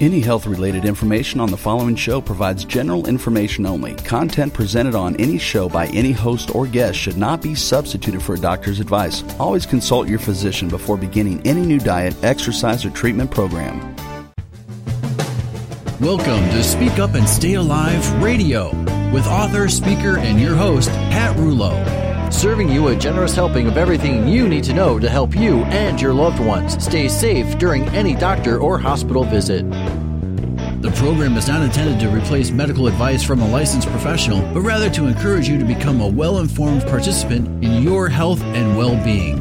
Any health related information on the following show provides general information only. Content presented on any show by any host or guest should not be substituted for a doctor's advice. Always consult your physician before beginning any new diet, exercise, or treatment program. Welcome to Speak Up and Stay Alive Radio with author, speaker, and your host, Pat Rullo serving you a generous helping of everything you need to know to help you and your loved ones stay safe during any doctor or hospital visit. Program is not intended to replace medical advice from a licensed professional, but rather to encourage you to become a well informed participant in your health and well being.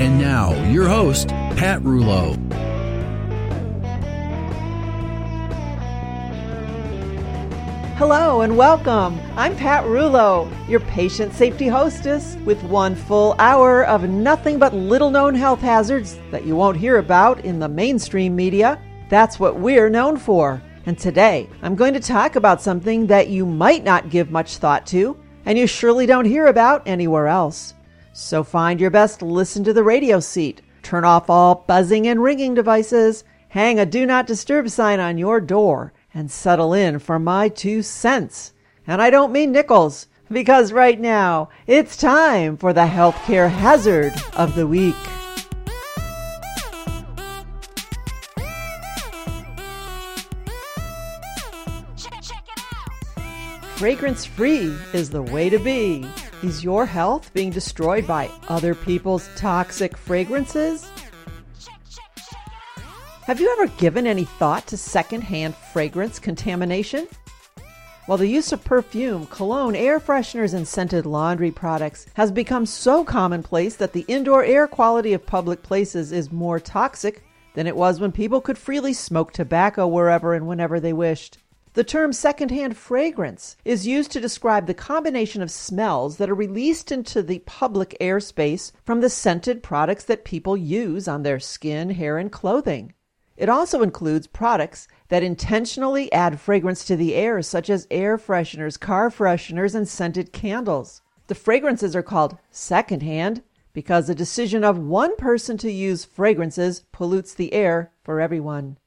And now, your host, Pat Rullo. Hello and welcome. I'm Pat Rullo, your patient safety hostess, with one full hour of nothing but little known health hazards that you won't hear about in the mainstream media. That's what we're known for. And today, I'm going to talk about something that you might not give much thought to, and you surely don't hear about anywhere else. So find your best listen to the radio seat, turn off all buzzing and ringing devices, hang a do not disturb sign on your door and settle in for my two cents. And I don't mean nickels, because right now it's time for the healthcare hazard of the week. Fragrance free is the way to be. Is your health being destroyed by other people's toxic fragrances? Have you ever given any thought to secondhand fragrance contamination? While the use of perfume, cologne, air fresheners, and scented laundry products has become so commonplace that the indoor air quality of public places is more toxic than it was when people could freely smoke tobacco wherever and whenever they wished. The term secondhand fragrance is used to describe the combination of smells that are released into the public airspace from the scented products that people use on their skin, hair, and clothing. It also includes products that intentionally add fragrance to the air, such as air fresheners, car fresheners, and scented candles. The fragrances are called secondhand because the decision of one person to use fragrances pollutes the air for everyone.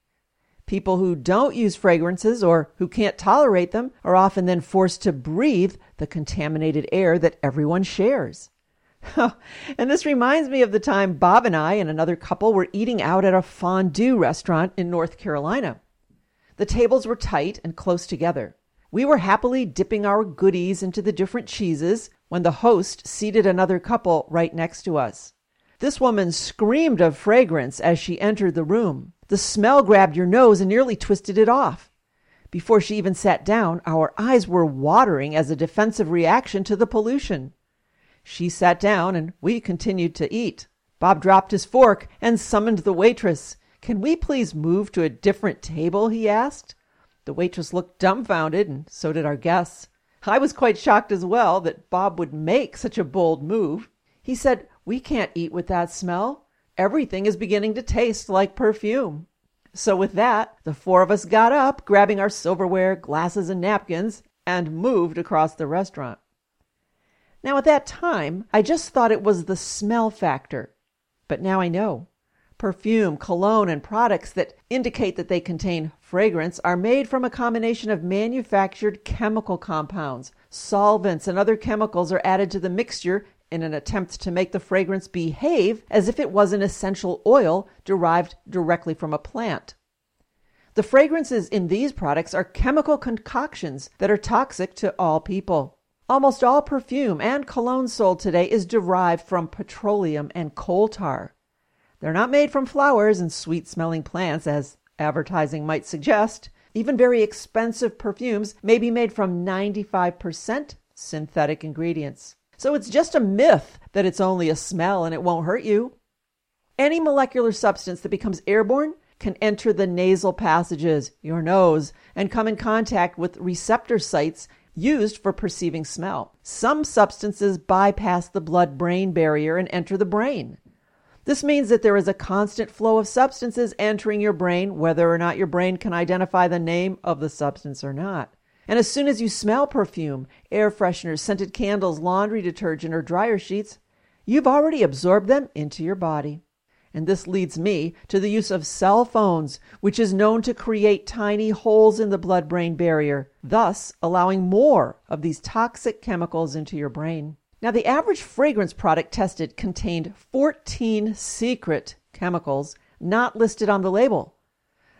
People who don't use fragrances or who can't tolerate them are often then forced to breathe the contaminated air that everyone shares. and this reminds me of the time Bob and I and another couple were eating out at a fondue restaurant in North Carolina. The tables were tight and close together. We were happily dipping our goodies into the different cheeses when the host seated another couple right next to us. This woman screamed of fragrance as she entered the room. The smell grabbed your nose and nearly twisted it off. Before she even sat down, our eyes were watering as a defensive reaction to the pollution. She sat down and we continued to eat. Bob dropped his fork and summoned the waitress. Can we please move to a different table? he asked. The waitress looked dumbfounded, and so did our guests. I was quite shocked as well that Bob would make such a bold move. He said, We can't eat with that smell. Everything is beginning to taste like perfume. So, with that, the four of us got up, grabbing our silverware, glasses, and napkins, and moved across the restaurant. Now, at that time, I just thought it was the smell factor. But now I know. Perfume, cologne, and products that indicate that they contain fragrance are made from a combination of manufactured chemical compounds. Solvents and other chemicals are added to the mixture in an attempt to make the fragrance behave as if it was an essential oil derived directly from a plant. The fragrances in these products are chemical concoctions that are toxic to all people. Almost all perfume and cologne sold today is derived from petroleum and coal tar. They're not made from flowers and sweet smelling plants, as advertising might suggest. Even very expensive perfumes may be made from 95% synthetic ingredients. So it's just a myth that it's only a smell and it won't hurt you. Any molecular substance that becomes airborne can enter the nasal passages, your nose, and come in contact with receptor sites used for perceiving smell. Some substances bypass the blood brain barrier and enter the brain. This means that there is a constant flow of substances entering your brain, whether or not your brain can identify the name of the substance or not. And as soon as you smell perfume, air fresheners, scented candles, laundry detergent, or dryer sheets, you've already absorbed them into your body. And this leads me to the use of cell phones, which is known to create tiny holes in the blood brain barrier, thus allowing more of these toxic chemicals into your brain. Now, the average fragrance product tested contained 14 secret chemicals not listed on the label.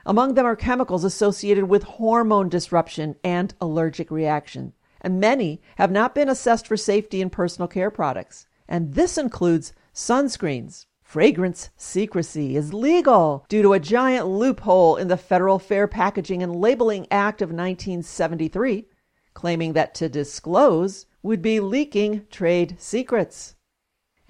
Among them are chemicals associated with hormone disruption and allergic reaction, and many have not been assessed for safety in personal care products. And this includes sunscreens. Fragrance secrecy is legal due to a giant loophole in the Federal Fair Packaging and Labeling Act of 1973, claiming that to disclose would be leaking trade secrets.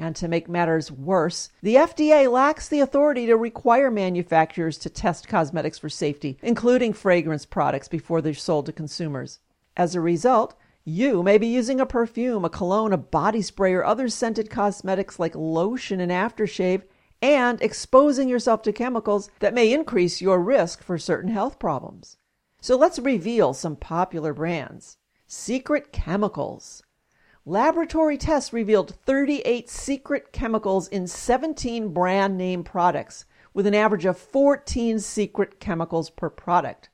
And to make matters worse, the FDA lacks the authority to require manufacturers to test cosmetics for safety, including fragrance products, before they're sold to consumers. As a result, you may be using a perfume, a cologne, a body spray, or other scented cosmetics like lotion and aftershave, and exposing yourself to chemicals that may increase your risk for certain health problems. So let's reveal some popular brands. Secret chemicals. Laboratory tests revealed 38 secret chemicals in 17 brand name products, with an average of 14 secret chemicals per product.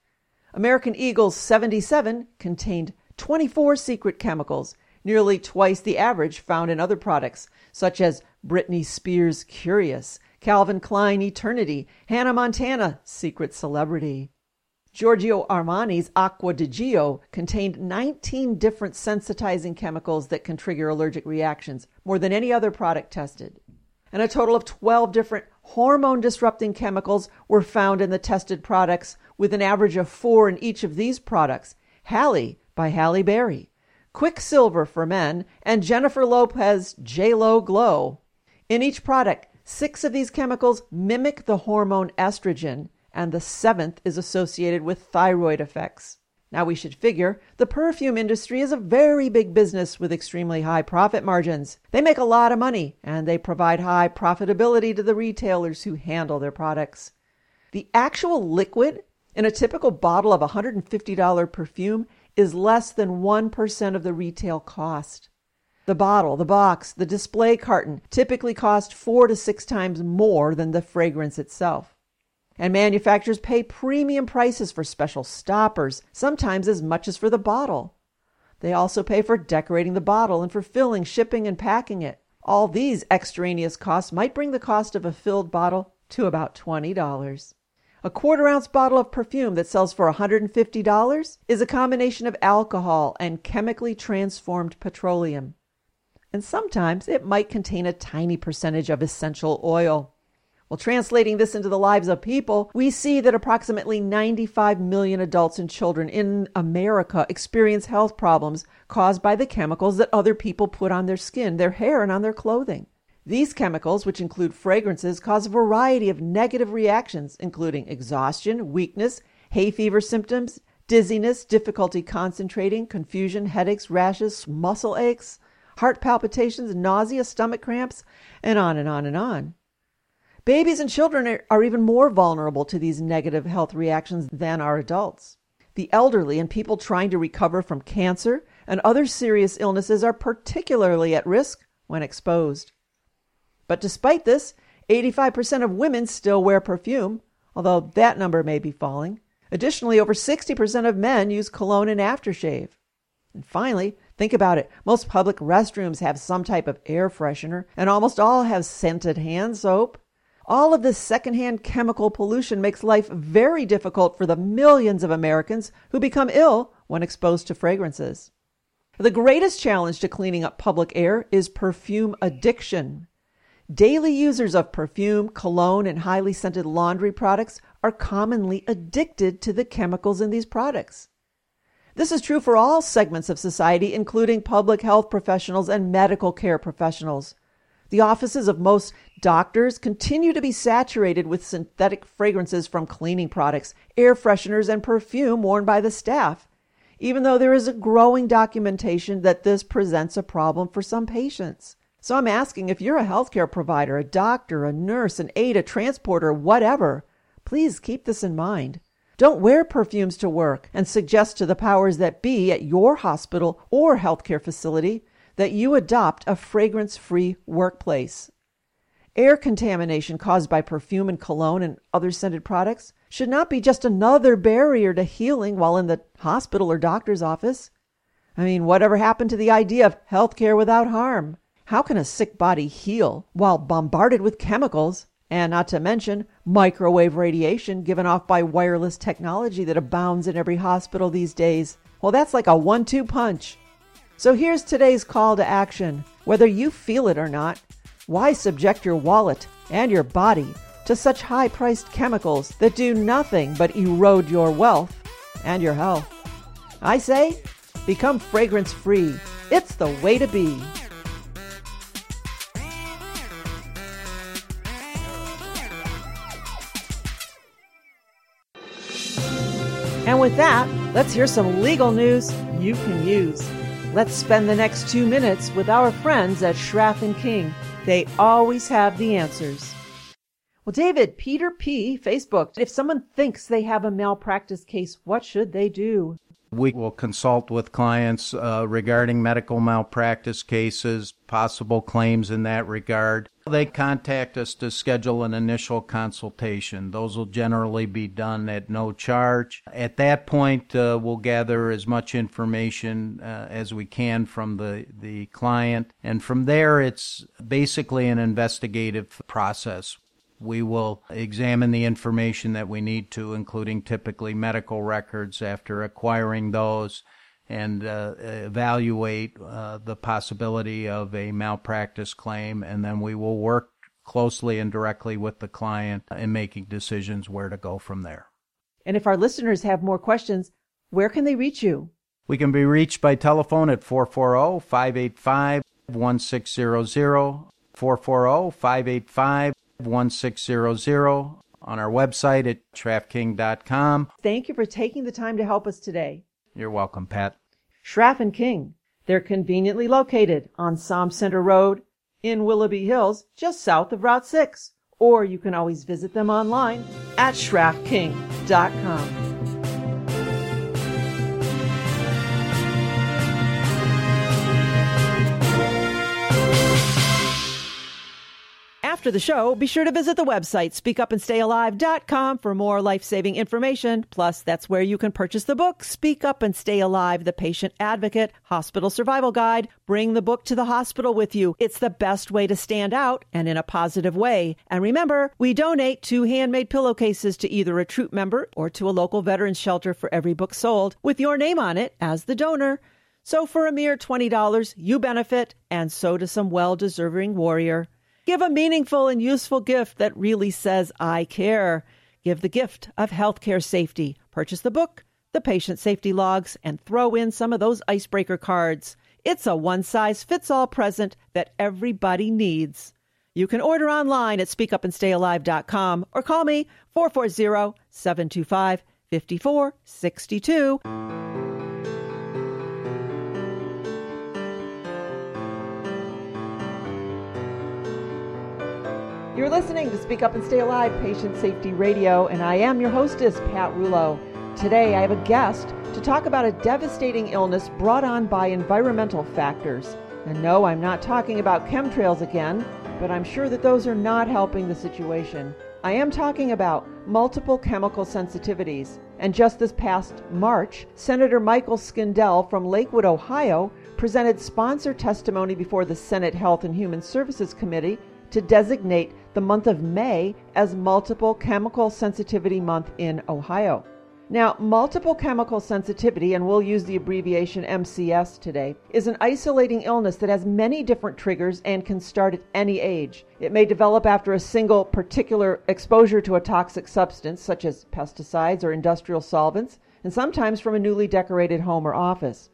American Eagle's 77 contained 24 secret chemicals, nearly twice the average found in other products, such as Britney Spears' Curious, Calvin Klein Eternity, Hannah Montana Secret Celebrity. Giorgio Armani's Acqua di Gio contained 19 different sensitizing chemicals that can trigger allergic reactions, more than any other product tested. And a total of 12 different hormone disrupting chemicals were found in the tested products, with an average of four in each of these products Halle by Halle Berry, Quiksilver for men, and Jennifer Lopez J Lo Glow. In each product, six of these chemicals mimic the hormone estrogen and the seventh is associated with thyroid effects. Now, we should figure the perfume industry is a very big business with extremely high profit margins. They make a lot of money and they provide high profitability to the retailers who handle their products. The actual liquid in a typical bottle of $150 perfume is less than 1% of the retail cost. The bottle, the box, the display carton typically cost four to six times more than the fragrance itself. And manufacturers pay premium prices for special stoppers, sometimes as much as for the bottle. They also pay for decorating the bottle and for filling, shipping, and packing it. All these extraneous costs might bring the cost of a filled bottle to about $20. A quarter ounce bottle of perfume that sells for $150 is a combination of alcohol and chemically transformed petroleum. And sometimes it might contain a tiny percentage of essential oil. Well, translating this into the lives of people, we see that approximately 95 million adults and children in America experience health problems caused by the chemicals that other people put on their skin, their hair, and on their clothing. These chemicals, which include fragrances, cause a variety of negative reactions, including exhaustion, weakness, hay fever symptoms, dizziness, difficulty concentrating, confusion, headaches, rashes, muscle aches, heart palpitations, nausea, stomach cramps, and on and on and on. Babies and children are, even more vulnerable to these negative health reactions than are adults. The elderly and people trying to recover from cancer and other serious illnesses are particularly at risk when exposed. But despite this, 85% of women still wear perfume, although that number may be falling. Additionally, over 60% of men use cologne and aftershave. And finally, think about it. Most public restrooms have some type of air freshener, and almost all have scented hand soap. All of this secondhand chemical pollution makes life very difficult for the millions of Americans who become ill when exposed to fragrances. The greatest challenge to cleaning up public air is perfume addiction. Daily users of perfume, cologne, and highly scented laundry products are commonly addicted to the chemicals in these products. This is true for all segments of society, including public health professionals and medical care professionals. The offices of most doctors continue to be saturated with synthetic fragrances from cleaning products, air fresheners, and perfume worn by the staff, even though there is a growing documentation that this presents a problem for some patients. So I'm asking if you're a healthcare provider, a doctor, a nurse, an aide, a transporter, whatever, please keep this in mind. Don't wear perfumes to work and suggest to the powers that be at your hospital or healthcare facility that you adopt a fragrance free workplace. Air contamination caused by perfume and cologne and other scented products should not be just another barrier to healing while in the hospital or doctor's office. I mean, whatever happened to the idea of healthcare without harm? How can a sick body heal while bombarded with chemicals, and not to mention microwave radiation given off by wireless technology that abounds in every hospital these days? Well, that's like a one two punch. So here's today's call to action. Whether you feel it or not, why subject your wallet and your body to such high priced chemicals that do nothing but erode your wealth and your health? I say, become fragrance free. It's the way to be. And with that, let's hear some legal news you can use. Let's spend the next two minutes with our friends at Schraff and King. They always have the answers. Well, David, Peter P. Facebook. If someone thinks they have a malpractice case, what should they do? We will consult with clients uh, regarding medical malpractice cases, possible claims in that regard. They contact us to schedule an initial consultation. Those will generally be done at no charge. At that point, uh, we'll gather as much information uh, as we can from the, the client. And from there, it's basically an investigative process. We will examine the information that we need to, including typically medical records after acquiring those, and uh, evaluate uh, the possibility of a malpractice claim, and then we will work closely and directly with the client in making decisions where to go from there. And if our listeners have more questions, where can they reach you? We can be reached by telephone at 440 585 1600, 440 585 1600 on our website at schraffking.com. Thank you for taking the time to help us today. You're welcome, Pat. Schraff and King. They're conveniently located on Som Center Road in Willoughby Hills, just south of Route 6. Or you can always visit them online at schraffking.com. After the show, be sure to visit the website speakupandstayalive.com for more life-saving information. Plus, that's where you can purchase the book Speak Up and Stay Alive: The Patient Advocate Hospital Survival Guide. Bring the book to the hospital with you. It's the best way to stand out and in a positive way. And remember, we donate two handmade pillowcases to either a troop member or to a local veterans shelter for every book sold with your name on it as the donor. So for a mere $20, you benefit and so does some well-deserving warrior. Give a meaningful and useful gift that really says, I care. Give the gift of healthcare safety. Purchase the book, the patient safety logs, and throw in some of those icebreaker cards. It's a one size fits all present that everybody needs. You can order online at speakupandstayalive.com or call me 440 725 5462. You're listening to Speak Up and Stay Alive Patient Safety Radio, and I am your hostess, Pat Rullo. Today I have a guest to talk about a devastating illness brought on by environmental factors. And no, I'm not talking about chemtrails again, but I'm sure that those are not helping the situation. I am talking about multiple chemical sensitivities. And just this past March, Senator Michael Skindell from Lakewood, Ohio, presented sponsor testimony before the Senate Health and Human Services Committee to designate the month of May as Multiple Chemical Sensitivity Month in Ohio. Now, multiple chemical sensitivity, and we'll use the abbreviation MCS today, is an isolating illness that has many different triggers and can start at any age. It may develop after a single particular exposure to a toxic substance, such as pesticides or industrial solvents, and sometimes from a newly decorated home or office.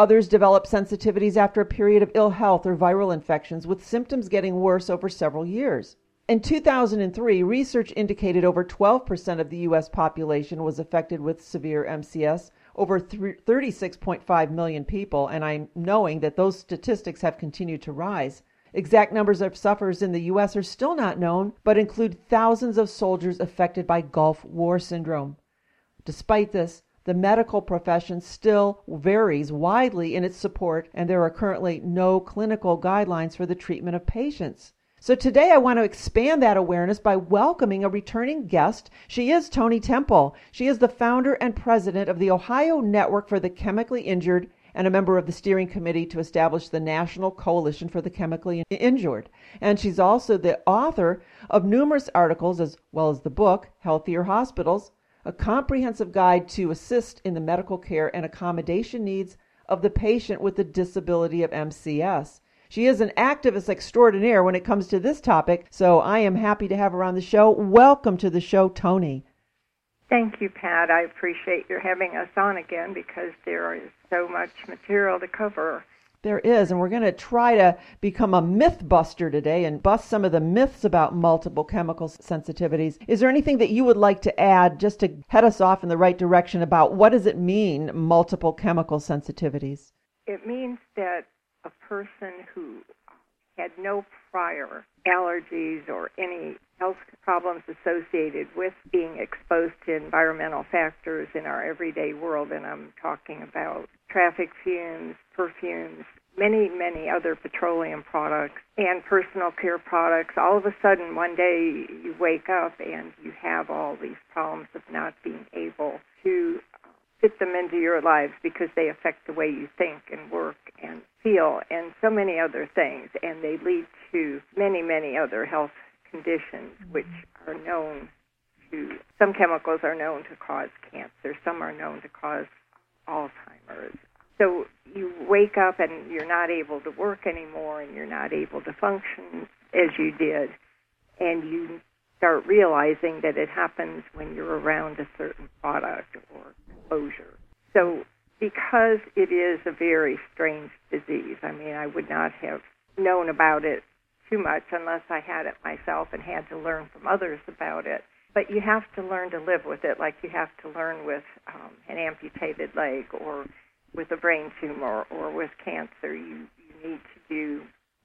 Others develop sensitivities after a period of ill health or viral infections, with symptoms getting worse over several years. In 2003, research indicated over 12% of the U.S. population was affected with severe MCS, over 36.5 million people, and I'm knowing that those statistics have continued to rise. Exact numbers of sufferers in the U.S. are still not known, but include thousands of soldiers affected by Gulf War syndrome. Despite this, the medical profession still varies widely in its support, and there are currently no clinical guidelines for the treatment of patients. So today I want to expand that awareness by welcoming a returning guest. She is Toni Temple. She is the founder and president of the Ohio Network for the Chemically Injured and a member of the steering committee to establish the National Coalition for the Chemically Injured. And she's also the author of numerous articles as well as the book Healthier Hospitals a comprehensive guide to assist in the medical care and accommodation needs of the patient with the disability of MCS. She is an activist extraordinaire when it comes to this topic, so I am happy to have her on the show. Welcome to the show, Toni. Thank you, Pat. I appreciate your having us on again because there is so much material to cover. There is, and we're going to try to become a myth buster today and bust some of the myths about multiple chemical sensitivities. Is there anything that you would like to add just to head us off in the right direction about what does it mean, multiple chemical sensitivities? It means that a person who had no prior allergies or any health problems associated with being exposed to environmental factors in our everyday world, and I'm talking about traffic fumes, perfumes, many, many other petroleum products and personal care products. All of a sudden, one day you wake up and you have all these problems of not being able to uh, fit them into your lives because they affect the way you think and work and feel and so many other things. And they lead to many, many other health conditions mm-hmm. which are known to, some chemicals are known to cause cancer, some are known to cause Alzheimer's. So you wake up and you're not able to work anymore and you're not able to function as you did. And you start realizing that it happens when you're around a certain product or exposure. So because it is a very strange disease, I mean, I would not have known about it too much unless I had it myself and had to learn from others about it. But you have to learn to live with it like you have to learn with um, an amputated leg or with a brain tumor or with cancer. You, you need to do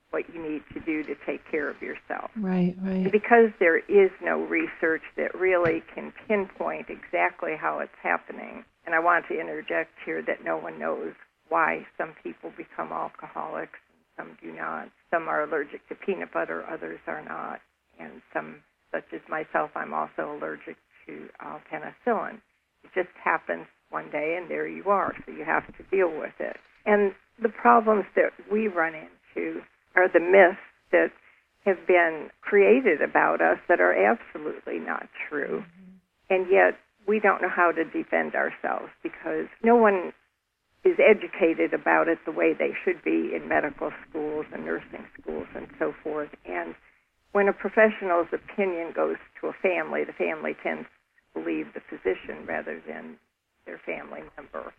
what you need to do to take care of yourself. Right, right. And because there is no research that really can pinpoint exactly how it's happening, and I want to interject here that no one knows why some people become alcoholics and some do not. Some are allergic to peanut butter, others are not. And some, such as myself, I'm also allergic to uh, penicillin. It just happens one day and there you are, so you have to deal with it. And the problems that we run into are the myths that have been created about us that are absolutely not true. Mm-hmm. And yet we don't know how to defend ourselves because no one is educated about it the way they should be in medical schools and nursing schools and so forth. And when a professional's opinion goes to a family, the family tends to believe the physician rather than their family member.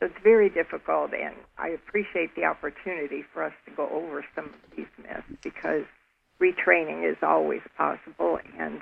So it's very difficult, and I appreciate the opportunity for us to go over some of these myths because retraining is always possible and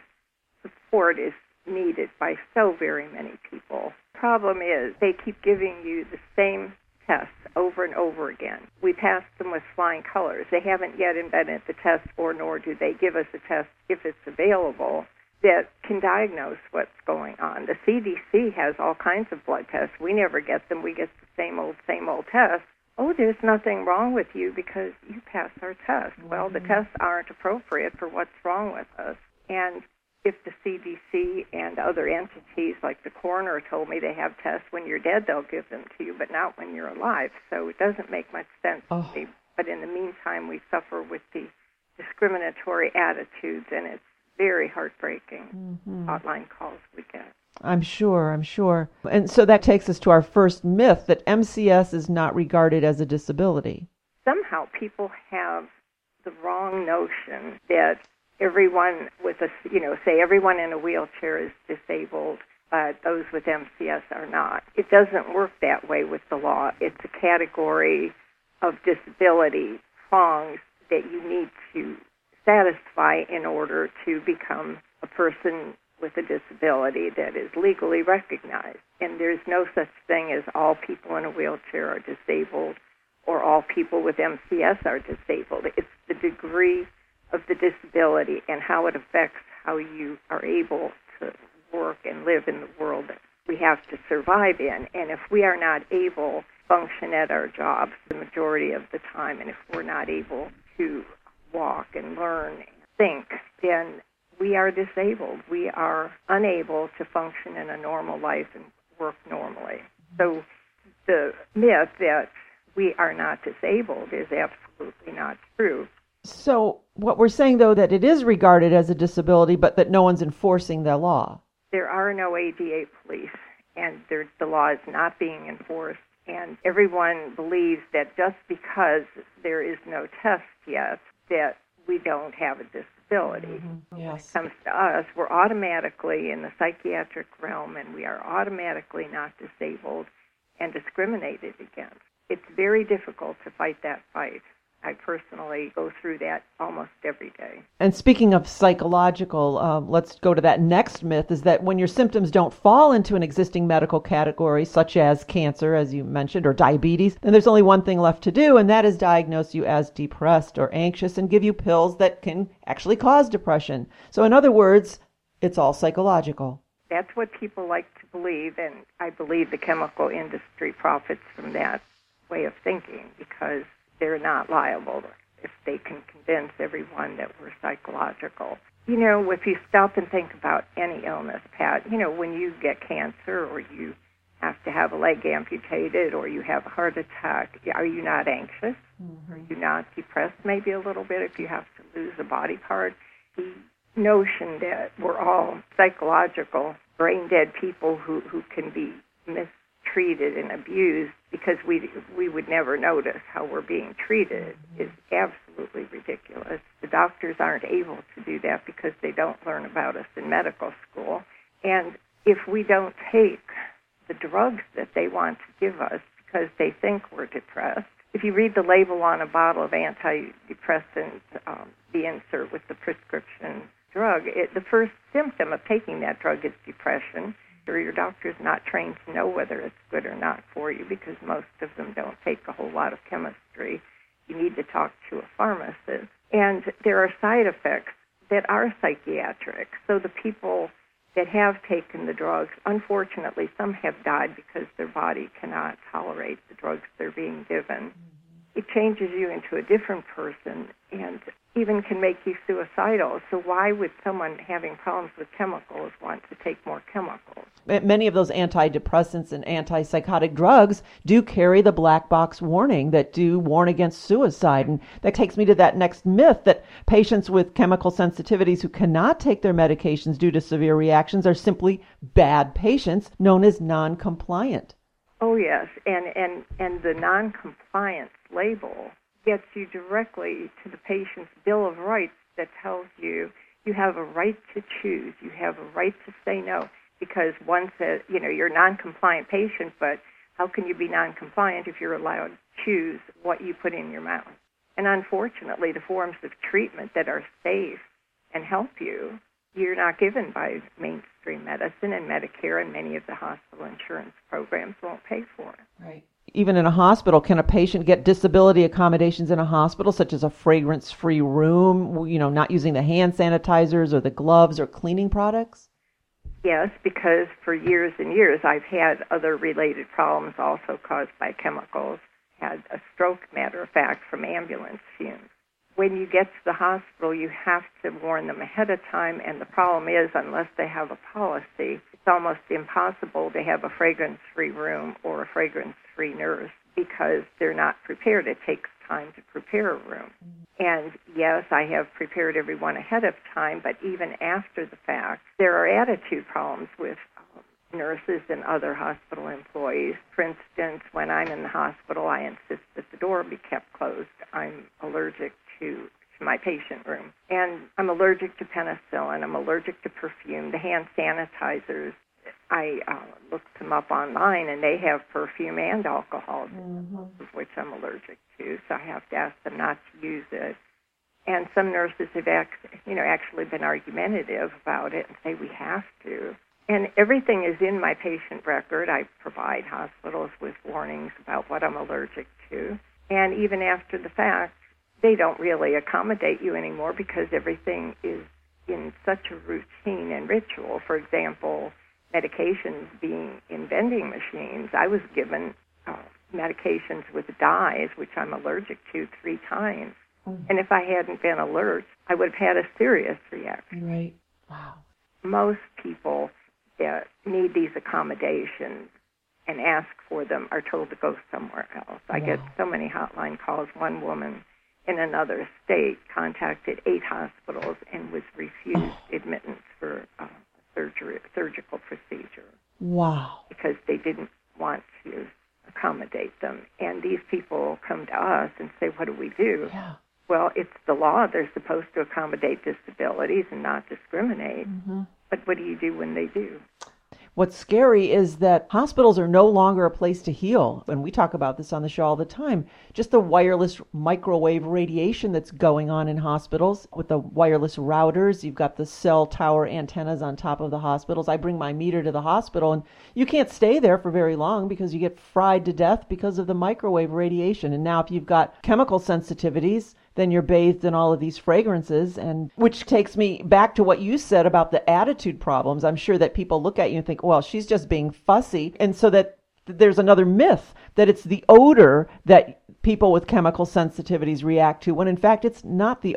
support is needed by so very many people. Problem is, they keep giving you the same tests over and over again. We pass them with flying colors. They haven't yet invented the test, or nor do they give us a test if it's available that can diagnose what's going on. The CDC has all kinds of blood tests. We never get them. We get the same old, same old tests. Oh, there's nothing wrong with you because you passed our test. Mm-hmm. Well, the tests aren't appropriate for what's wrong with us. And if the CDC and other entities like the coroner told me they have tests when you're dead, they'll give them to you, but not when you're alive. So it doesn't make much sense oh. to me. But in the meantime, we suffer with the discriminatory attitudes, and it's very heartbreaking mm-hmm. hotline calls we get. I'm sure, I'm sure. And so that takes us to our first myth that MCS is not regarded as a disability. Somehow people have the wrong notion that everyone with a, you know, say everyone in a wheelchair is disabled, but those with MCS are not. It doesn't work that way with the law. It's a category of disability prongs that you need to satisfy in order to become a person with a disability that is legally recognized. And there's no such thing as all people in a wheelchair are disabled or all people with MCS are disabled. It's the degree of the disability and how it affects how you are able to work and live in the world that we have to survive in. And if we are not able to function at our jobs the majority of the time, and if we're not able to walk and learn and think, then we are disabled. We are unable to function in a normal life and work normally. So the myth that we are not disabled is absolutely not true. So what we're saying though that it is regarded as a disability but that no one's enforcing the law. There are no ADA police and there, the law is not being enforced and everyone believes that just because there is no test yet that we don't have a disability. Mm-hmm. Yes. When it comes to us, we're automatically in the psychiatric realm and we are automatically not disabled and discriminated against. It's very difficult to fight that fight. I personally go through that almost every day. And speaking of psychological, um, let's go to that next myth is that when your symptoms don't fall into an existing medical category, such as cancer, as you mentioned, or diabetes, then there's only one thing left to do, and that is diagnose you as depressed or anxious and give you pills that can actually cause depression. So, in other words, it's all psychological. That's what people like to believe, and I believe the chemical industry profits from that way of thinking because they're not liable if they can convince everyone that we're psychological. You know, if you stop and think about any illness, Pat, you know, when you get cancer or you have to have a leg amputated or you have a heart attack, are you not anxious? Mm-hmm. Are you not depressed maybe a little bit if you have to lose a body part? The notion that we're all psychological, brain dead people who, who can be mis treated and abused because we we would never notice how we're being treated is absolutely ridiculous. The doctors aren't able to do that because they don't learn about us in medical school. And if we don't take the drugs that they want to give us because they think we're depressed, if you read the label on a bottle of antidepressant, um, the insert with the prescription drug, it, the first symptom of taking that drug is depression or your doctor's not trained to know whether it's good or not for you because most of them don't take a whole lot of chemistry. You need to talk to a pharmacist. And there are side effects that are psychiatric. So the people that have taken the drugs, unfortunately, some have died because their body cannot tolerate the drugs they're being given. It changes you into a different person, and even can make you suicidal. So why would someone having problems with chemicals want to take more chemicals? Many of those antidepressants and antipsychotic drugs do carry the black box warning that do warn against suicide. And that takes me to that next myth that patients with chemical sensitivities who cannot take their medications due to severe reactions are simply bad patients known as non-compliant. Oh yes, and and and the non-compliance label gets you directly to the patient's Bill of Rights that tells you you have a right to choose, you have a right to say no, because one says, you know, you're a non-compliant patient, but how can you be non-compliant if you're allowed to choose what you put in your mouth? And unfortunately, the forms of treatment that are safe and help you, you're not given by mainstream medicine and Medicare, and many of the hospital insurance programs won't pay for it. Right. Even in a hospital, can a patient get disability accommodations in a hospital, such as a fragrance free room, you know, not using the hand sanitizers or the gloves or cleaning products? Yes, because for years and years I've had other related problems also caused by chemicals. Had a stroke, matter of fact, from ambulance fumes. When you get to the hospital, you have to warn them ahead of time, and the problem is, unless they have a policy, it's almost impossible to have a fragrance free room or a fragrance free nurse because they're not prepared. It takes time to prepare a room. And yes, I have prepared everyone ahead of time, but even after the fact, there are attitude problems with um, nurses and other hospital employees. For instance, when I'm in the hospital, I insist that the door be kept closed. I'm allergic to to my patient room. And I'm allergic to penicillin. I'm allergic to perfume. The hand sanitizers I uh, looked them up online, and they have perfume and alcohol, mm-hmm. which I'm allergic to. So I have to ask them not to use it. And some nurses have, act, you know, actually been argumentative about it and say we have to. And everything is in my patient record. I provide hospitals with warnings about what I'm allergic to. And even after the fact, they don't really accommodate you anymore because everything is in such a routine and ritual. For example, medications being in vending machines, I was given uh, medications with dyes, which I'm allergic to, three times. Mm-hmm. And if I hadn't been alert, I would have had a serious reaction. Right. Wow. Most people that need these accommodations and ask for them are told to go somewhere else. I get so many hotline calls. One woman in another state contacted eight hospitals and was refused oh. admittance for uh, surgery, surgical procedure. Wow. Because they didn't want to accommodate them. And these people come to us and say, What do we do? Yeah. Well, it's the law. They're supposed to accommodate disabilities and not discriminate. Mm-hmm. But what do you do when they do? What's scary is that hospitals are no longer a place to heal. And we talk about this on the show all the time. Just the wireless microwave radiation that's going on in hospitals with the wireless routers. You've got the cell tower antennas on top of the hospitals. I bring my meter to the hospital and you can't stay there for very long because you get fried to death because of the microwave radiation. And now if you've got chemical sensitivities, then you're bathed in all of these fragrances and which takes me back to what you said about the attitude problems. I'm sure that people look at you and think well she's just being fussy. And so that there's another myth that it's the odor that people with chemical sensitivities react to when in fact it's not the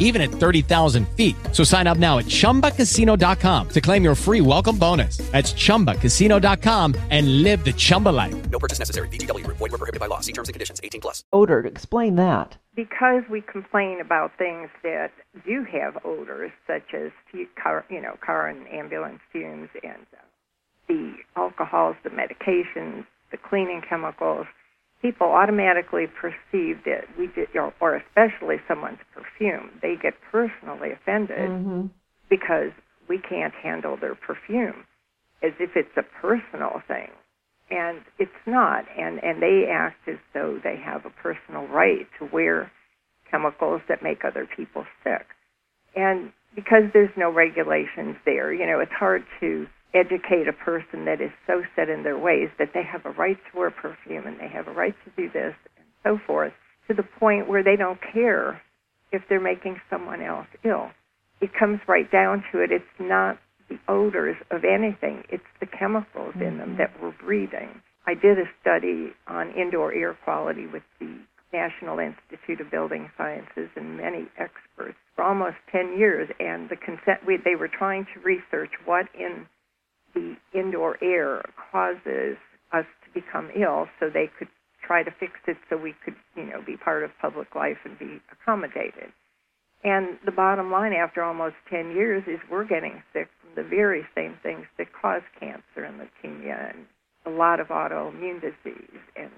even at 30,000 feet. So sign up now at chumbacasino.com to claim your free welcome bonus. That's chumbacasino.com and live the Chumba life. No purchase necessary. VGW, void, were prohibited by law. See terms and conditions 18 plus. Odor, explain that. Because we complain about things that do have odors, such as car, you know, car and ambulance fumes and uh, the alcohols, the medications, the cleaning chemicals, people automatically perceive that we did, or especially someone's perfume, they get personally offended mm-hmm. because we can't handle their perfume as if it's a personal thing. And it's not. And, and they act as though they have a personal right to wear chemicals that make other people sick. And because there's no regulations there, you know, it's hard to educate a person that is so set in their ways that they have a right to wear perfume and they have a right to do this and so forth to the point where they don't care if they're making someone else ill. It comes right down to it. It's not the odors of anything, it's the chemicals mm-hmm. in them that we're breathing. I did a study on indoor air quality with the National Institute of Building Sciences and many experts for almost 10 years, and the consent we, they were trying to research what in the indoor air causes us to become ill, so they could try to fix it so we could, you know, be part of public life and be accommodated. And the bottom line after almost 10 years is we're getting sick from the very same things that cause cancer and leukemia and a lot of autoimmune disease and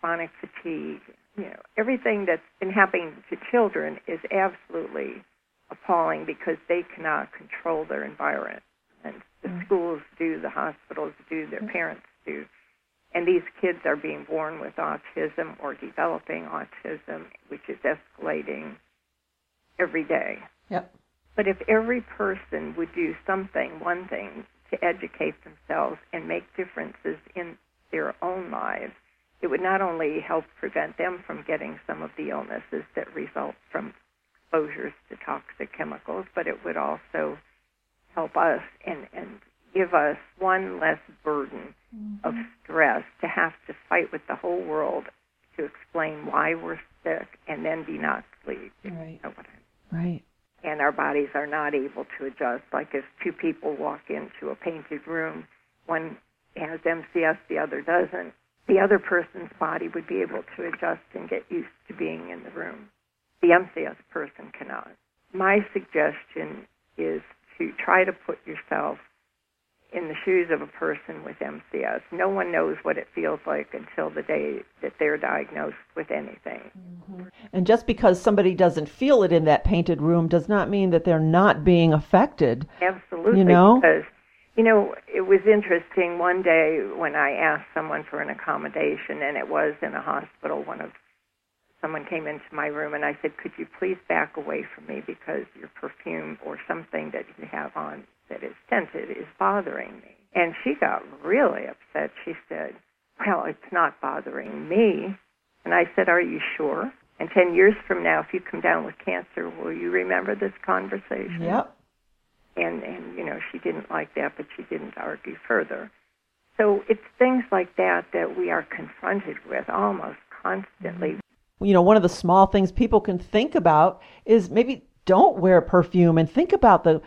chronic fatigue. You know, everything that's been happening to children is absolutely appalling because they cannot control their environment. And the mm-hmm. schools do, the hospitals do, their mm-hmm. parents do. And these kids are being born with autism or developing autism, which is escalating every day. Yep. But if every person would do something, one thing, to educate themselves and make differences in their own lives, it would not only help prevent them from getting some of the illnesses that result from exposures to toxic chemicals, but it would also help us and, and give us one less burden mm-hmm. of stress to have to fight with the whole world to explain why we're sick and then be not sleep. Right. You know right and our bodies are not able to adjust. Like if two people walk into a painted room, one has MCS, the other doesn't, the other person's body would be able to adjust and get used to being in the room. The MCS person cannot. My suggestion is to try to put yourself in the shoes of a person with MCS. No one knows what it feels like until the day that they're diagnosed with anything. Mm-hmm. And just because somebody doesn't feel it in that painted room does not mean that they're not being affected. Absolutely. You know? Because, you know, it was interesting one day when I asked someone for an accommodation, and it was in a hospital. One of someone came into my room and I said, Could you please back away from me because your perfume or something that you have on that is scented is bothering me. And she got really upset. She said, Well, it's not bothering me. And I said, Are you sure? And 10 years from now, if you come down with cancer, will you remember this conversation? Yep. And, and, you know, she didn't like that, but she didn't argue further. So it's things like that that we are confronted with almost constantly. You know, one of the small things people can think about is maybe don't wear perfume and think about the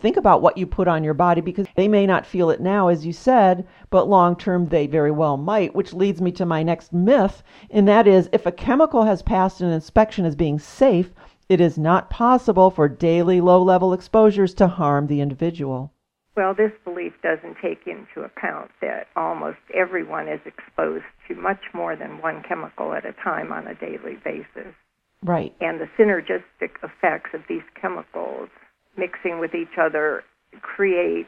think about what you put on your body because they may not feel it now as you said but long term they very well might which leads me to my next myth and that is if a chemical has passed an inspection as being safe it is not possible for daily low level exposures to harm the individual well, this belief doesn't take into account that almost everyone is exposed to much more than one chemical at a time on a daily basis. Right. And the synergistic effects of these chemicals mixing with each other create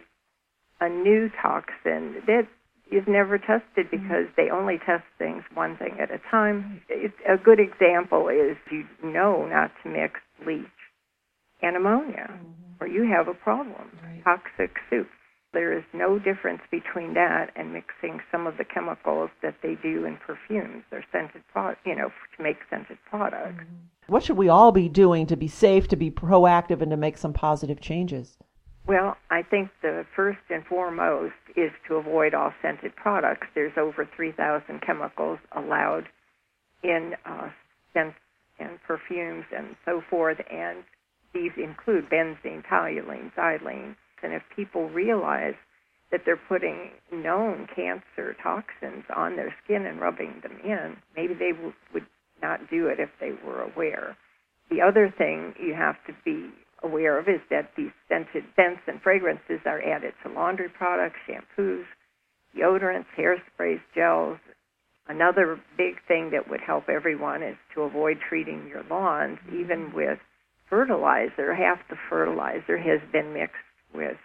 a new toxin that is never tested mm-hmm. because mm-hmm. they only test things one thing at a time. It's, a good example is you know not to mix bleach and ammonia, mm-hmm. Or you have a problem. Right. Toxic soups. There is no difference between that and mixing some of the chemicals that they do in perfumes or scented, pro- you know, to make scented products. Mm-hmm. What should we all be doing to be safe, to be proactive, and to make some positive changes? Well, I think the first and foremost is to avoid all scented products. There's over 3,000 chemicals allowed in uh, scents and perfumes and so forth, and these include benzene, toluene, xylene, and if people realize that they're putting known cancer toxins on their skin and rubbing them in, maybe they w- would not do it if they were aware. The other thing you have to be aware of is that these scented scents and fragrances are added to laundry products, shampoos, deodorants, hairsprays, gels. Another big thing that would help everyone is to avoid treating your lawns, even with fertilizer. Half the fertilizer has been mixed with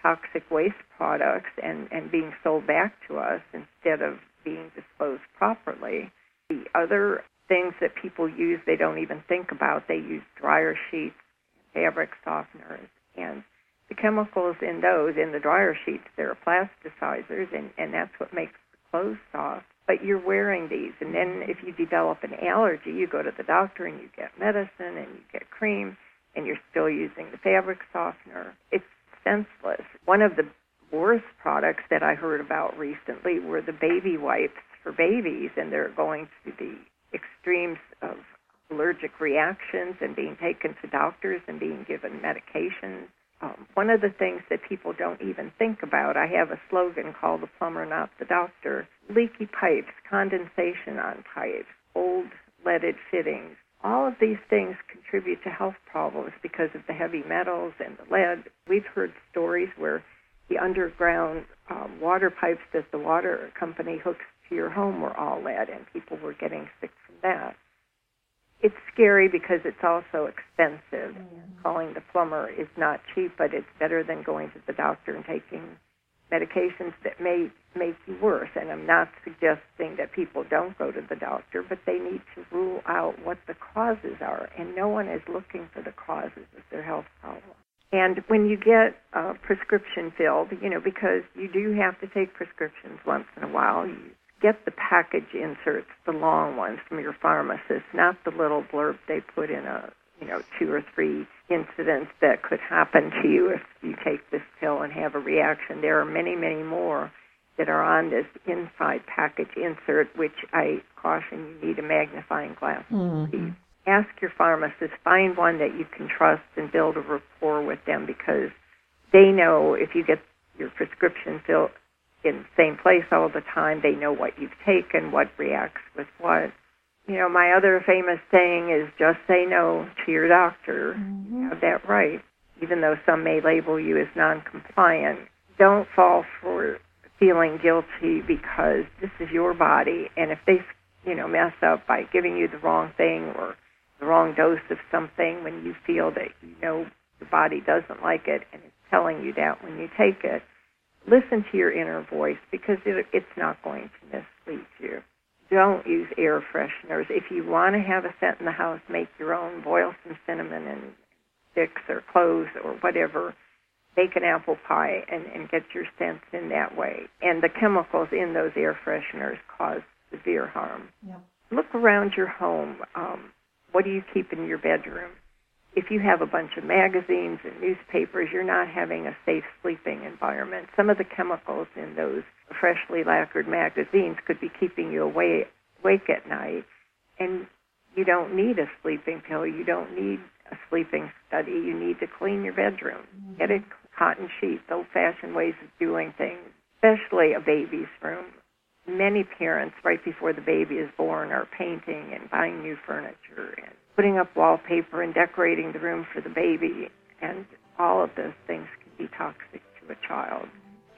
toxic waste products and, and being sold back to us instead of being disposed properly. The other things that people use they don't even think about, they use dryer sheets, fabric softeners, and the chemicals in those in the dryer sheets they're plasticizers and and that's what makes the clothes soft but you're wearing these. And then if you develop an allergy you go to the doctor and you get medicine and you get cream and you're still using the fabric softener. It's senseless. One of the worst products that i heard about recently were the baby wipes for babies and they're going to the extremes of allergic reactions and being taken to doctors and being given medications um, one of the things that people don't even think about, I have a slogan called the plumber, not the doctor. Leaky pipes, condensation on pipes, old leaded fittings. All of these things contribute to health problems because of the heavy metals and the lead. We've heard stories where the underground um, water pipes that the water company hooks to your home were all lead, and people were getting sick from that it's scary because it's also expensive. Mm-hmm. Calling the plumber is not cheap, but it's better than going to the doctor and taking medications that may make you worse. And I'm not suggesting that people don't go to the doctor, but they need to rule out what the causes are. And no one is looking for the causes of their health problem. And when you get a prescription filled, you know, because you do have to take prescriptions once in a while, you get the package inserts, the long ones from your pharmacist, not the little blurb they put in a you know two or three incidents that could happen to you if you take this pill and have a reaction. There are many, many more that are on this inside package insert, which I caution you need a magnifying glass. Mm-hmm. Ask your pharmacist, find one that you can trust and build a rapport with them because they know if you get your prescription filled in the same place all the time. They know what you've taken, what reacts with what. You know, my other famous saying is just say no to your doctor. Mm-hmm. You have that right. Even though some may label you as non-compliant, don't fall for feeling guilty because this is your body. And if they, you know, mess up by giving you the wrong thing or the wrong dose of something when you feel that you know the body doesn't like it and it's telling you that when you take it, listen to your inner voice because it, it's not going to mislead you. Don't use air fresheners. If you want to have a scent in the house, make your own. Boil some cinnamon and sticks or cloves or whatever. Bake an apple pie and, and get your scents in that way. And the chemicals in those air fresheners cause severe harm. Yeah. Look around your home. Um, what do you keep in your bedroom? If you have a bunch of magazines and newspapers, you're not having a safe sleeping environment. Some of the chemicals in those freshly lacquered magazines could be keeping you awake, awake at night. And you don't need a sleeping pill. You don't need a sleeping study. You need to clean your bedroom. Mm-hmm. Get it cotton sheets, old fashioned ways of doing things, especially a baby's room. Many parents, right before the baby is born, are painting and buying new furniture and putting up wallpaper and decorating the room for the baby, and all of those things can be toxic to a child.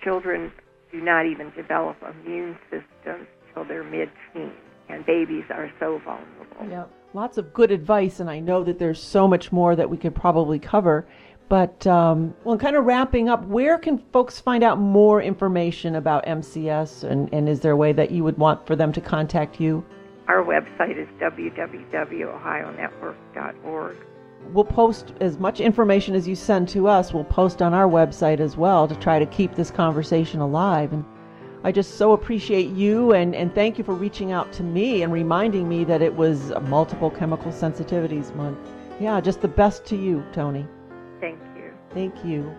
Children do not even develop immune systems until they're mid-teens, and babies are so vulnerable. Yeah, lots of good advice, and I know that there's so much more that we could probably cover. But um, well, kind of wrapping up, where can folks find out more information about MCS, and, and is there a way that you would want for them to contact you? Our website is www.ohionetwork.org. We'll post as much information as you send to us, we'll post on our website as well to try to keep this conversation alive. And I just so appreciate you and, and thank you for reaching out to me and reminding me that it was multiple chemical sensitivities month. Yeah, just the best to you, Toni. Thank you. Thank you.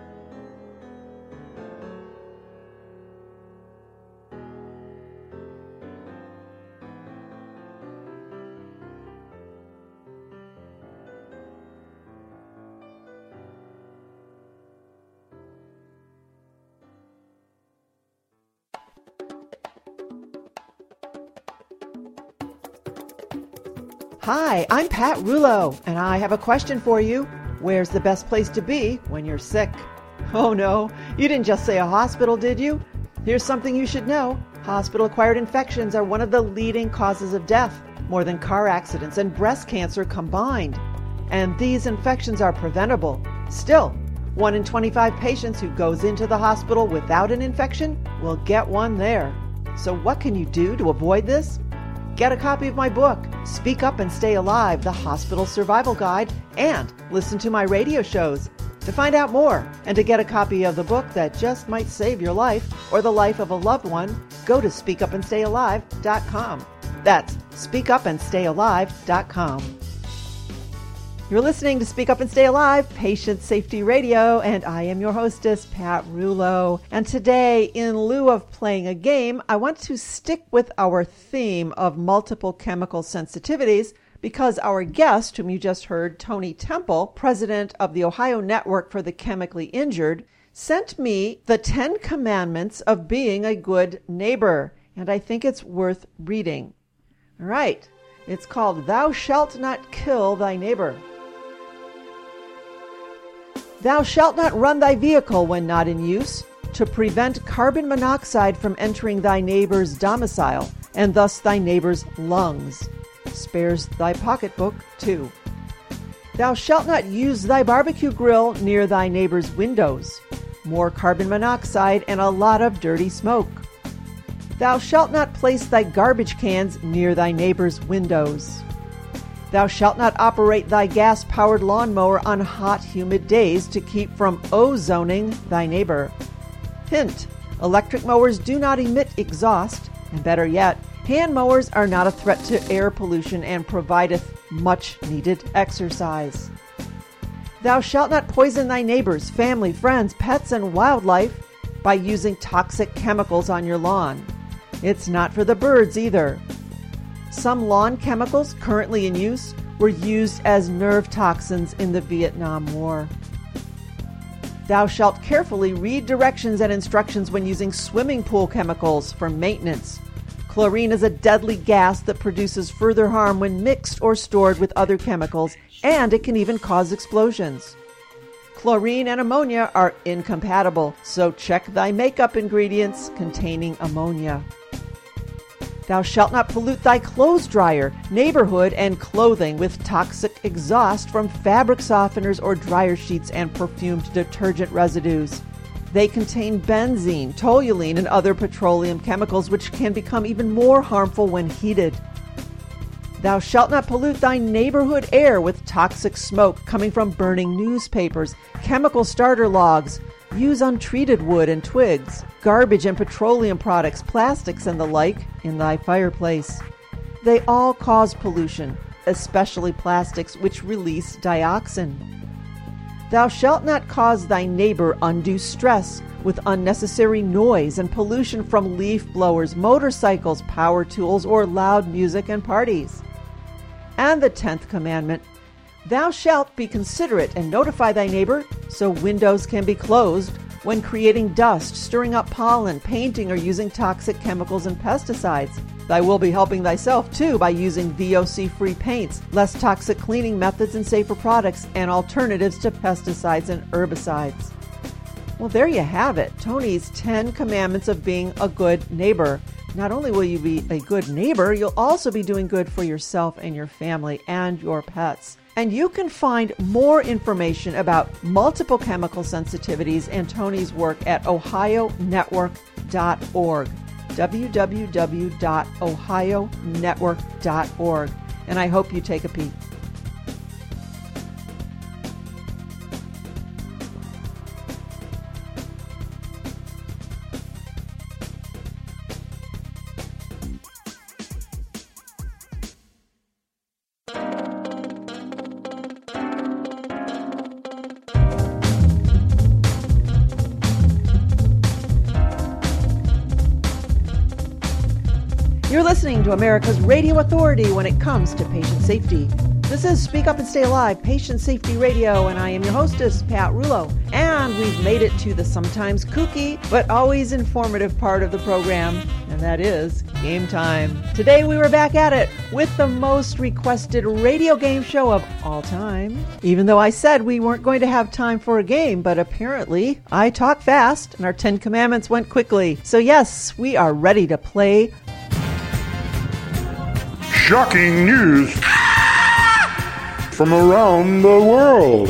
Hi, I'm Pat Rullo, and I have a question for you. Where's the best place to be when you're sick? Oh no, you didn't just say a hospital, did you? Here's something you should know. Hospital acquired infections are one of the leading causes of death, more than car accidents and breast cancer combined. And these infections are preventable. Still, 1 in 25 patients who goes into the hospital without an infection will get one there. So what can you do to avoid this? Get a copy of my book, Speak Up and Stay Alive The Hospital Survival Guide, and listen to my radio shows. To find out more and to get a copy of the book that just might save your life or the life of a loved one, go to speakupandstayalive.com. That's speakupandstayalive.com. You're listening to Speak Up and Stay Alive, Patient Safety Radio, and I am your hostess, Pat Rullo. And today, in lieu of playing a game, I want to stick with our theme of multiple chemical sensitivities because our guest, whom you just heard, Toni Temple, president of the Ohio Network for the Chemically Injured, sent me the Ten Commandments of Being a Good Neighbor, and I think it's worth reading. All right, it's called Thou Shalt Not Kill Thy Neighbor. Thou shalt not run thy vehicle when not in use, to prevent carbon monoxide from entering thy neighbor's domicile, and thus thy neighbor's lungs. Spares thy pocketbook, too. Thou shalt not use thy barbecue grill near thy neighbor's windows. More carbon monoxide and a lot of dirty smoke. Thou shalt not place thy garbage cans near thy neighbor's windows. Thou shalt not operate thy gas powered lawnmower on hot, humid days to keep from ozoning thy neighbor. Hint electric mowers do not emit exhaust, and better yet, hand mowers are not a threat to air pollution and provideth much needed exercise. Thou shalt not poison thy neighbors, family, friends, pets, and wildlife by using toxic chemicals on your lawn. It's not for the birds either. Some lawn chemicals currently in use were used as nerve toxins in the Vietnam War. Thou shalt carefully read directions and instructions when using swimming pool chemicals for maintenance. Chlorine is a deadly gas that produces further harm when mixed or stored with other chemicals, and it can even cause explosions. Chlorine and ammonia are incompatible, so check thy makeup ingredients containing ammonia. Thou shalt not pollute thy clothes dryer, neighborhood, and clothing with toxic exhaust from fabric softeners or dryer sheets and perfumed detergent residues. They contain benzene, toluene, and other petroleum chemicals which can become even more harmful when heated. Thou shalt not pollute thy neighborhood air with toxic smoke coming from burning newspapers, chemical starter logs, use untreated wood and twigs, garbage and petroleum products, plastics, and the like in thy fireplace. They all cause pollution, especially plastics which release dioxin. Thou shalt not cause thy neighbor undue stress with unnecessary noise and pollution from leaf blowers, motorcycles, power tools, or loud music and parties. And the tenth commandment Thou shalt be considerate and notify thy neighbor so windows can be closed when creating dust, stirring up pollen, painting, or using toxic chemicals and pesticides. Thou will be helping thyself too by using VOC free paints, less toxic cleaning methods, and safer products, and alternatives to pesticides and herbicides. Well, there you have it Toni's 10 commandments of being a good neighbor. Not only will you be a good neighbor, you'll also be doing good for yourself and your family and your pets. And you can find more information about multiple chemical sensitivities and Toni's work at ohionetwork.org. www.ohionetwork.org. And I hope you take a peek. To America's radio authority when it comes to patient safety. This is Speak Up and Stay Alive, Patient Safety Radio, and I am your hostess, Pat Rullo. And we've made it to the sometimes kooky but always informative part of the program, and that is game time. Today we were back at it with the most requested radio game show of all time. Even though I said we weren't going to have time for a game, but apparently I talk fast and our Ten Commandments went quickly. So, yes, we are ready to play Shocking news from around the world.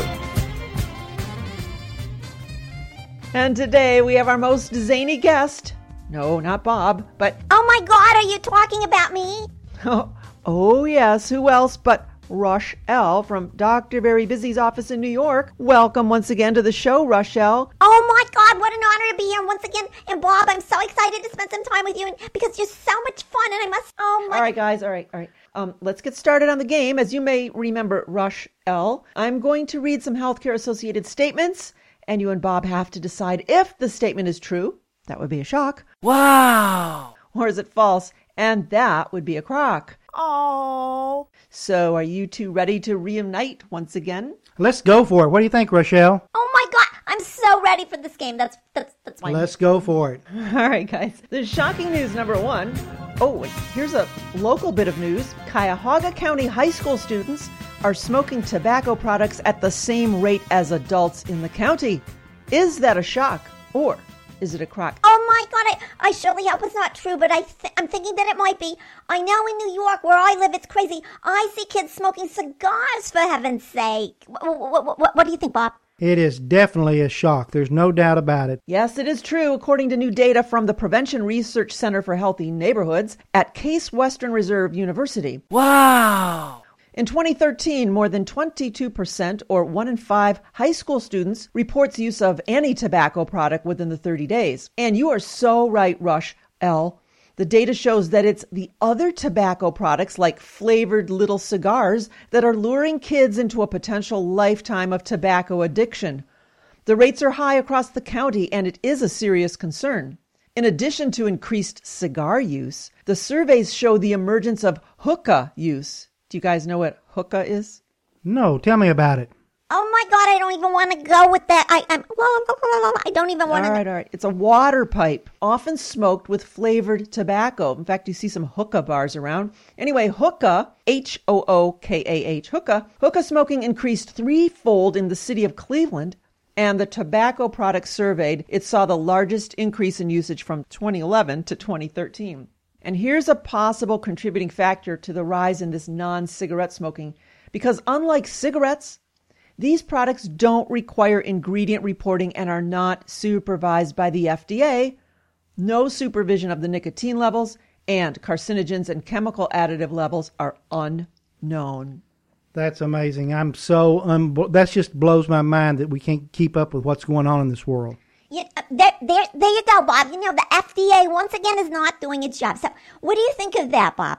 And today we have our most zany guest. No, not Bob, but Oh my god, are you talking about me? oh, oh yes, who else but Rochelle from Dr. Very Busy's office in New York. Welcome once again to the show, Rochelle. Oh my God, what an honor to be here once again. And Bob, I'm so excited to spend some time with you and because you're so much fun and I must, oh my. All right, guys, all right, all right. Um, let's get started on the game. As you may remember, Rochelle, I'm going to read some healthcare associated statements, and you and Bob have to decide if the statement is true. That would be a shock. Wow. Or is it false? And that would be a crock. Oh. So, are you two ready to reunite once again? Let's go for it. What do you think, Rochelle? Oh my God, I'm so ready for this game. That's that's that's fine. Let's go for it. All right, guys. The shocking news number one. Oh, here's a local bit of news. Cuyahoga County high school students are smoking tobacco products at the same rate as adults in the county. Is that a shock or is it a crock? Oh my God, I, I surely hope it's not true, but I th- I'm thinking that it might be. I know in New York, where I live, it's crazy. I see kids smoking cigars, for heaven's sake. What, what, what, what do you think, Bob? It is definitely a shock. There's no doubt about it. Yes, it is true, according to new data from the Prevention Research Center for Healthy Neighborhoods at Case Western Reserve University. Wow. In 2013, more than 22%, or one in five high school students, reports use of any tobacco product within the 30 days. And you are so right, Rush L. The data shows that it's the other tobacco products, like flavored little cigars, that are luring kids into a potential lifetime of tobacco addiction. The rates are high across the county, and it is a serious concern. In addition to increased cigar use, the surveys show the emergence of hookah use. Do you guys know what hookah is? No, tell me about it. Oh my God, I don't even want to go with that. I, I'm, I don't even want to. right, all right. It's a water pipe, often smoked with flavored tobacco. In fact, you see some hookah bars around. Anyway, hookah, H O O K A H, hookah, hookah smoking increased threefold in the city of Cleveland. And the tobacco products surveyed, it saw the largest increase in usage from 2011 to 2013. And here's a possible contributing factor to the rise in this non cigarette smoking because, unlike cigarettes, these products don't require ingredient reporting and are not supervised by the FDA, no supervision of the nicotine levels, and carcinogens and chemical additive levels are unknown. That's amazing. I'm so um, that just blows my mind that we can't keep up with what's going on in this world. Yeah, uh, there, there, there you go, Bob. You know, the FDA once again is not doing its job. So, what do you think of that, Bob?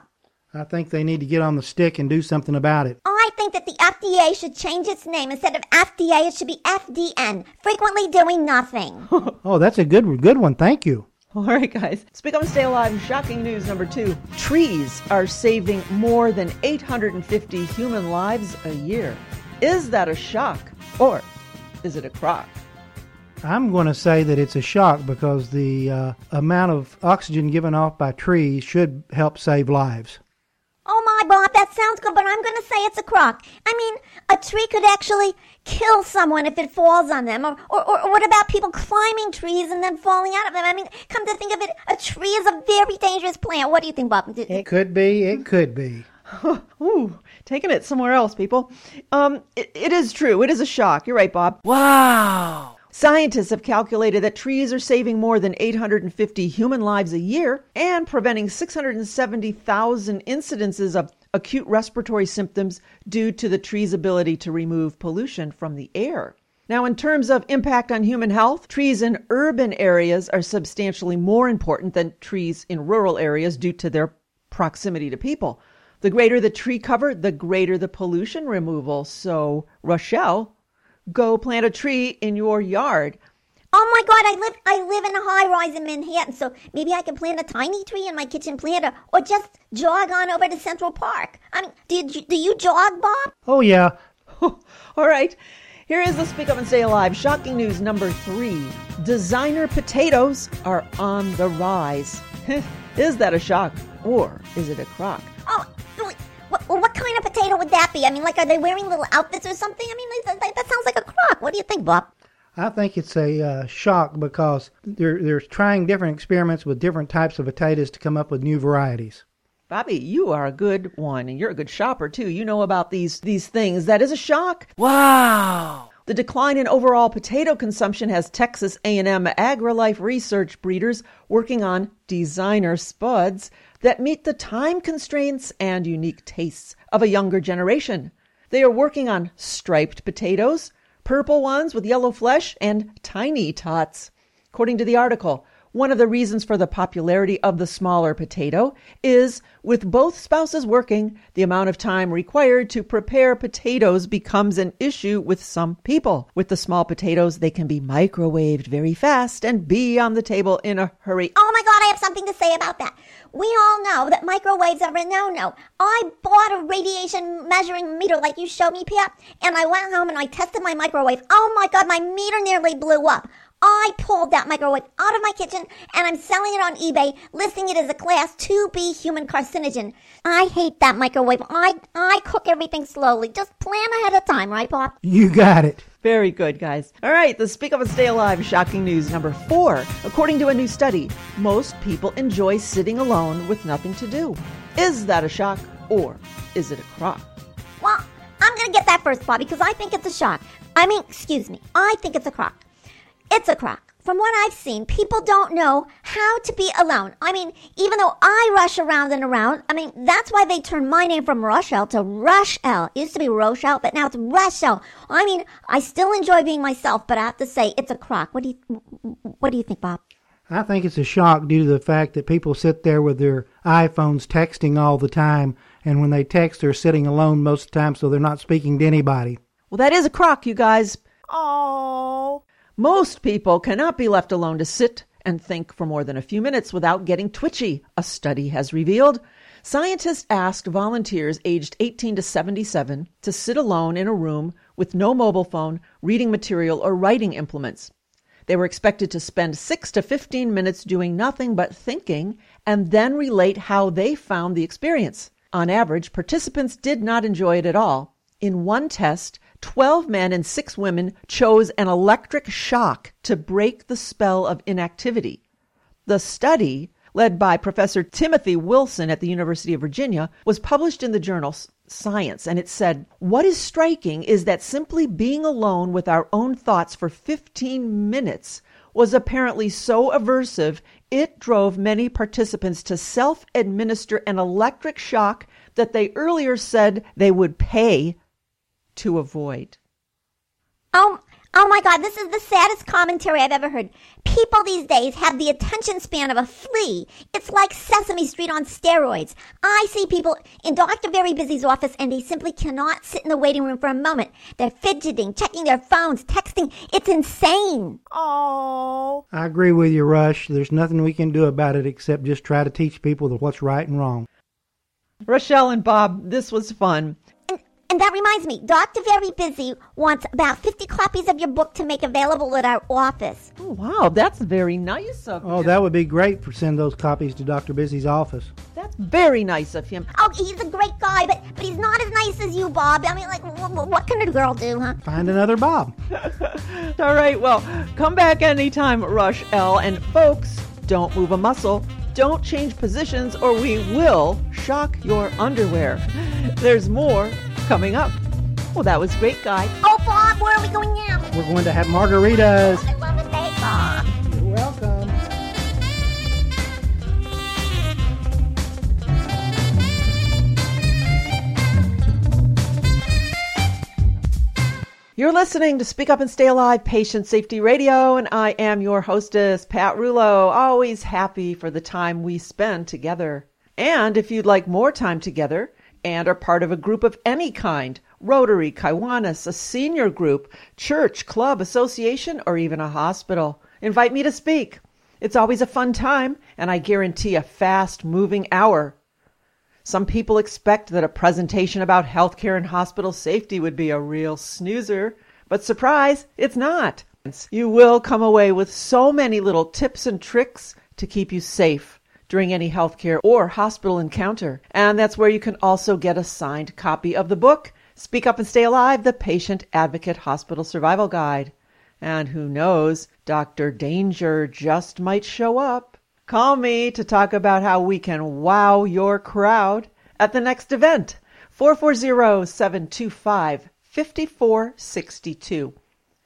I think they need to get on the stick and do something about it. I think that the FDA should change its name. Instead of FDA, it should be FDN, frequently doing nothing. oh, that's a good, good one. Thank you. All right, guys. Speak on Stay Alive. Shocking news number two. Trees are saving more than 850 human lives a year. Is that a shock or is it a crock? I'm going to say that it's a shock because the uh, amount of oxygen given off by trees should help save lives. Oh my, Bob, that sounds good, but I'm going to say it's a crock. I mean, a tree could actually kill someone if it falls on them. Or, or, or what about people climbing trees and then falling out of them? I mean, come to think of it, a tree is a very dangerous plant. What do you think, Bob? It could be. It could be. Ooh, taking it somewhere else, people. Um, it, it is true. It is a shock. You're right, Bob. Wow. Scientists have calculated that trees are saving more than 850 human lives a year and preventing 670,000 incidences of acute respiratory symptoms due to the tree's ability to remove pollution from the air. Now, in terms of impact on human health, trees in urban areas are substantially more important than trees in rural areas due to their proximity to people. The greater the tree cover, the greater the pollution removal. So, Rochelle, go plant a tree in your yard. Oh my God! I live I live in a high rise in Manhattan, so maybe I can plant a tiny tree in my kitchen planter, or just jog on over to Central Park. I mean, do you, do you jog, Bob? Oh yeah. All right. Here is the Speak Up and Stay Alive shocking news number three. Designer potatoes are on the rise. is that a shock or is it a crock? Oh, what, what, kind of potato would that be? I mean, like, are they wearing little outfits or something? I mean, like, that, that sounds like a crock. What do you think, Bob? I think it's a uh, shock because they're they're trying different experiments with different types of potatoes to come up with new varieties. Bobby, you are a good one, and you're a good shopper too. You know about these these things. That is a shock. Wow. The decline in overall potato consumption has Texas A&M AgriLife research breeders working on designer spuds that meet the time constraints and unique tastes of a younger generation. They are working on striped potatoes, purple ones with yellow flesh, and tiny tots. According to the article, one of the reasons for the popularity of the smaller potato is with both spouses working, the amount of time required to prepare potatoes becomes an issue with some people. With the small potatoes, they can be microwaved very fast and be on the table in a hurry. Oh my God, I have something to say about that. We all know that microwaves are a no no. I bought a radiation measuring meter like you showed me, Pat, and I went home and I tested my microwave. Oh my God, my meter nearly blew up. I pulled that microwave out of my kitchen and I'm selling it on eBay, listing it as a class 2B human carcinogen. I hate that microwave. I, I cook everything slowly. Just plan ahead of time, right, Pop? You got it. Very good, guys. All right, the Speak Up and Stay Alive shocking news number four. According to a new study, most people enjoy sitting alone with nothing to do. Is that a shock or is it a crock? Well, I'm going to get that first, Bob, because I think it's a shock. I mean, excuse me, I think it's a crock. It's a crock. From what I've seen, people don't know how to be alone. I mean, even though I rush around and around, I mean, that's why they turned my name from Rochelle to Rochelle. It used to be Rochelle, but now it's Rochelle. I mean, I still enjoy being myself, but I have to say, it's a crock. What do you, what do you think, Bob? I think it's a shock due to the fact that people sit there with their iPhones texting all the time, and when they text, they're sitting alone most of the time, so they're not speaking to anybody. Well, that is a crock, you guys. Oh. Most people cannot be left alone to sit and think for more than a few minutes without getting twitchy, a study has revealed. Scientists asked volunteers aged 18 to 77 to sit alone in a room with no mobile phone, reading material, or writing implements. They were expected to spend 6 to 15 minutes doing nothing but thinking and then relate how they found the experience. On average, participants did not enjoy it at all. In one test, 12 men and 6 women chose an electric shock to break the spell of inactivity. The study, led by Professor Timothy Wilson at the University of Virginia, was published in the journal Science, and it said, What is striking is that simply being alone with our own thoughts for 15 minutes was apparently so aversive it drove many participants to self administer an electric shock that they earlier said they would pay to avoid. Oh, oh my God, this is the saddest commentary I've ever heard. People these days have the attention span of a flea. It's like Sesame Street on steroids. I see people in Dr. Very Busy's office and they simply cannot sit in the waiting room for a moment. They're fidgeting, checking their phones, texting. It's insane. Oh. I agree with you, Rush. There's nothing we can do about it except just try to teach people what's right and wrong. Rochelle and Bob, this was fun. And that reminds me, Dr. Very Busy wants about 50 copies of your book to make available at our office. Oh, wow, that's very nice of oh, him. Oh, that would be great for send those copies to Dr. Busy's office. That's very nice of him. Oh, he's a great guy, but, but he's not as nice as you, Bob. I mean, like, what, what can a girl do, huh? Find another Bob. All right, well, come back anytime, Rush L. And folks, don't move a muscle. Don't change positions or we will shock your underwear. There's more coming up. Well, that was great, guy. Oh, Bob, where are we going now? We're going to have margaritas. I love it, Bake Off. You're welcome. You're listening to Speak Up and Stay Alive Patient Safety Radio, and I am your hostess, Pat Rullo. Always happy for the time we spend together. And if you'd like more time together and are part of a group of any kind, Rotary, Kiwanis, a senior group, church, club, association, or even a hospital, invite me to speak. It's always a fun time, and I guarantee a fast moving hour. Some people expect that a presentation about healthcare and hospital safety would be a real snoozer, but surprise, it's not. You will come away with so many little tips and tricks to keep you safe during any healthcare or hospital encounter. And that's where you can also get a signed copy of the book, Speak Up and Stay Alive The Patient Advocate Hospital Survival Guide. And who knows, Dr. Danger just might show up. Call me to talk about how we can wow your crowd at the next event. 440 725 5462.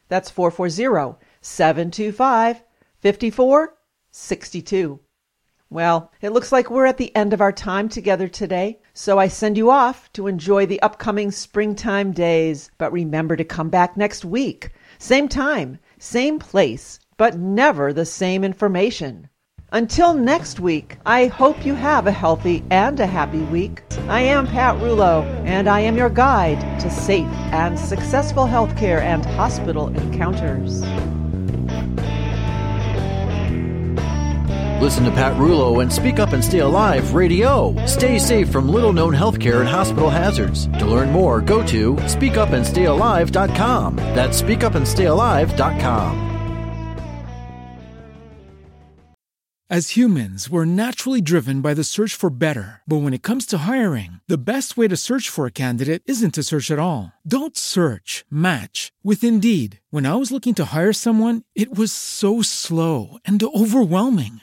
That's 440 725 5462. Well, it looks like we're at the end of our time together today, so I send you off to enjoy the upcoming springtime days. But remember to come back next week. Same time, same place, but never the same information. Until next week, I hope you have a healthy and a happy week. I am Pat Rullo, and I am your guide to safe and successful healthcare and hospital encounters. Listen to Pat Rullo and Speak Up and Stay Alive Radio. Stay safe from little known healthcare and hospital hazards. To learn more, go to speakupandstayalive.com. That's speakupandstayalive.com. As humans, we're naturally driven by the search for better. But when it comes to hiring, the best way to search for a candidate isn't to search at all. Don't search, match with Indeed. When I was looking to hire someone, it was so slow and overwhelming.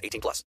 18 plus.